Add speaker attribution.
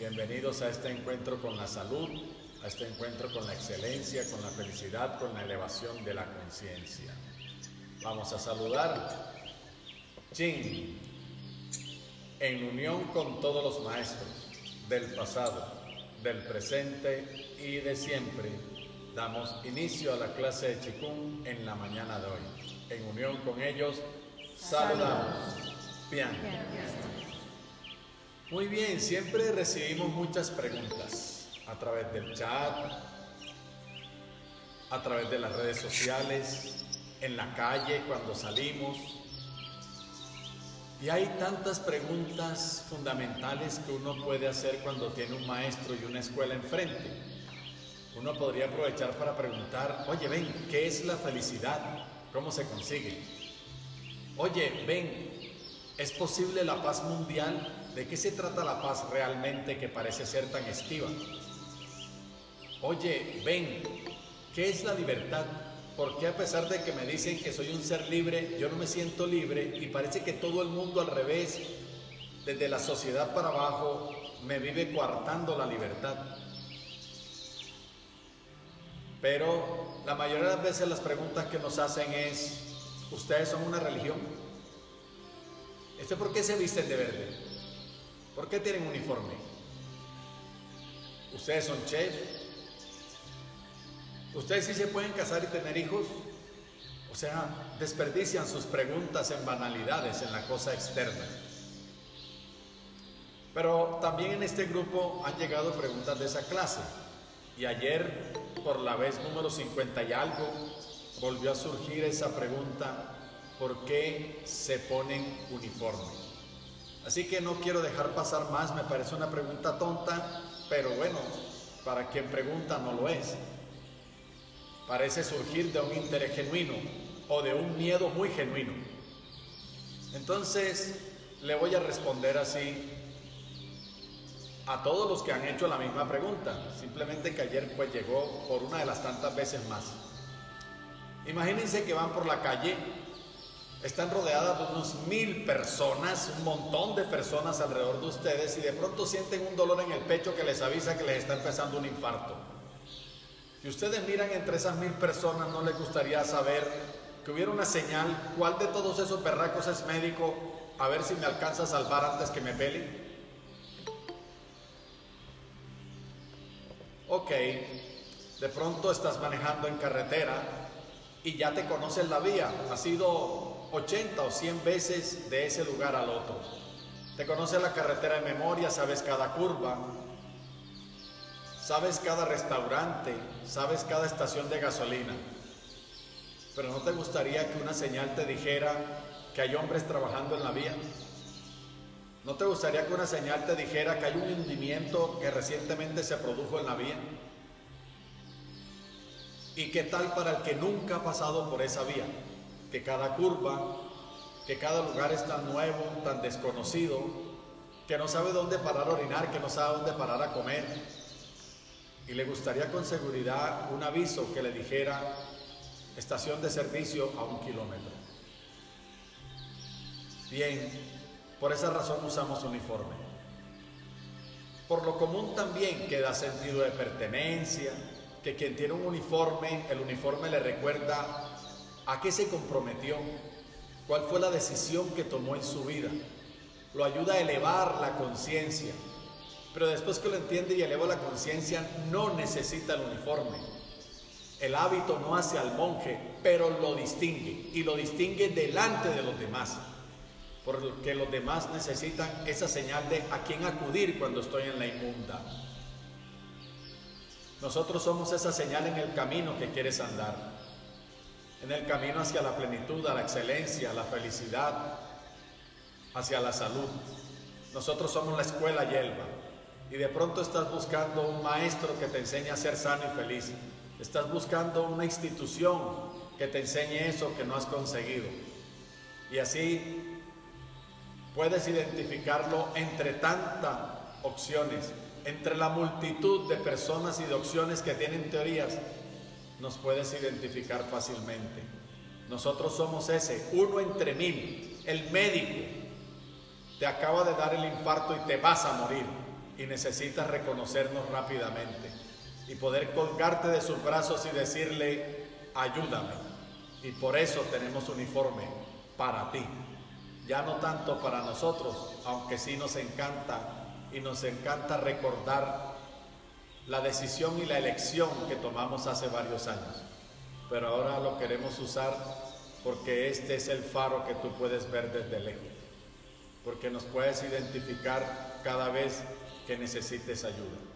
Speaker 1: Bienvenidos a este encuentro con la salud, a este encuentro con la excelencia, con la felicidad, con la elevación de la conciencia. Vamos a saludar. Chin, en unión con todos los maestros del pasado, del presente y de siempre, damos inicio a la clase de Chikung en la mañana de hoy. En unión con ellos, saludamos. Bien. Muy bien, siempre recibimos muchas preguntas a través del chat, a través de las redes sociales, en la calle, cuando salimos. Y hay tantas preguntas fundamentales que uno puede hacer cuando tiene un maestro y una escuela enfrente. Uno podría aprovechar para preguntar, oye, ven, ¿qué es la felicidad? ¿Cómo se consigue? Oye, ven, ¿es posible la paz mundial? ¿De qué se trata la paz realmente que parece ser tan estiva? Oye, ven, ¿qué es la libertad? ¿Por qué a pesar de que me dicen que soy un ser libre, yo no me siento libre y parece que todo el mundo al revés, desde la sociedad para abajo, me vive coartando la libertad? Pero la mayoría de las veces las preguntas que nos hacen es, ¿ustedes son una religión? ¿Este por qué se visten de verde? ¿Por qué tienen uniforme? ¿Ustedes son chef? ¿Ustedes sí se pueden casar y tener hijos? O sea, desperdician sus preguntas en banalidades, en la cosa externa. Pero también en este grupo han llegado preguntas de esa clase. Y ayer, por la vez número 50 y algo, volvió a surgir esa pregunta, ¿por qué se ponen uniforme? Así que no quiero dejar pasar más, me parece una pregunta tonta, pero bueno, para quien pregunta no lo es. Parece surgir de un interés genuino o de un miedo muy genuino. Entonces, le voy a responder así a todos los que han hecho la misma pregunta, simplemente que ayer pues llegó por una de las tantas veces más. Imagínense que van por la calle están rodeadas de unos mil personas, un montón de personas alrededor de ustedes y de pronto sienten un dolor en el pecho que les avisa que les está empezando un infarto. Y ustedes miran entre esas mil personas, ¿no les gustaría saber que hubiera una señal? ¿Cuál de todos esos perracos es médico? A ver si me alcanza a salvar antes que me pele. Ok, de pronto estás manejando en carretera y ya te conoces la vía. Ha sido 80 o 100 veces de ese lugar al otro. Te conoces la carretera de memoria, sabes cada curva, sabes cada restaurante, sabes cada estación de gasolina. Pero ¿no te gustaría que una señal te dijera que hay hombres trabajando en la vía? ¿No te gustaría que una señal te dijera que hay un hundimiento que recientemente se produjo en la vía? ¿Y qué tal para el que nunca ha pasado por esa vía? que cada curva, que cada lugar es tan nuevo, tan desconocido, que no sabe dónde parar a orinar, que no sabe dónde parar a comer. Y le gustaría con seguridad un aviso que le dijera estación de servicio a un kilómetro. Bien, por esa razón usamos uniforme. Por lo común también que da sentido de pertenencia, que quien tiene un uniforme, el uniforme le recuerda ¿A qué se comprometió? ¿Cuál fue la decisión que tomó en su vida? Lo ayuda a elevar la conciencia. Pero después que lo entiende y eleva la conciencia, no necesita el uniforme. El hábito no hace al monje, pero lo distingue y lo distingue delante de los demás. Porque los demás necesitan esa señal de a quién acudir cuando estoy en la inmunda. Nosotros somos esa señal en el camino que quieres andar en el camino hacia la plenitud, a la excelencia, a la felicidad, hacia la salud. Nosotros somos la escuela Yelva y de pronto estás buscando un maestro que te enseñe a ser sano y feliz. Estás buscando una institución que te enseñe eso que no has conseguido. Y así puedes identificarlo entre tantas opciones, entre la multitud de personas y de opciones que tienen teorías nos puedes identificar fácilmente. Nosotros somos ese, uno entre mil, el médico. Te acaba de dar el infarto y te vas a morir. y necesitas reconocernos rápidamente y poder colgarte de sus brazos y decirle, ayúdame. Y por eso tenemos uniforme para ti. Ya no tanto para nosotros, aunque sí nos encanta y nos encanta recordar la decisión y la elección que tomamos hace varios años. Pero ahora lo queremos usar porque este es el faro que tú puedes ver desde lejos. Porque nos puedes identificar cada vez que necesites ayuda.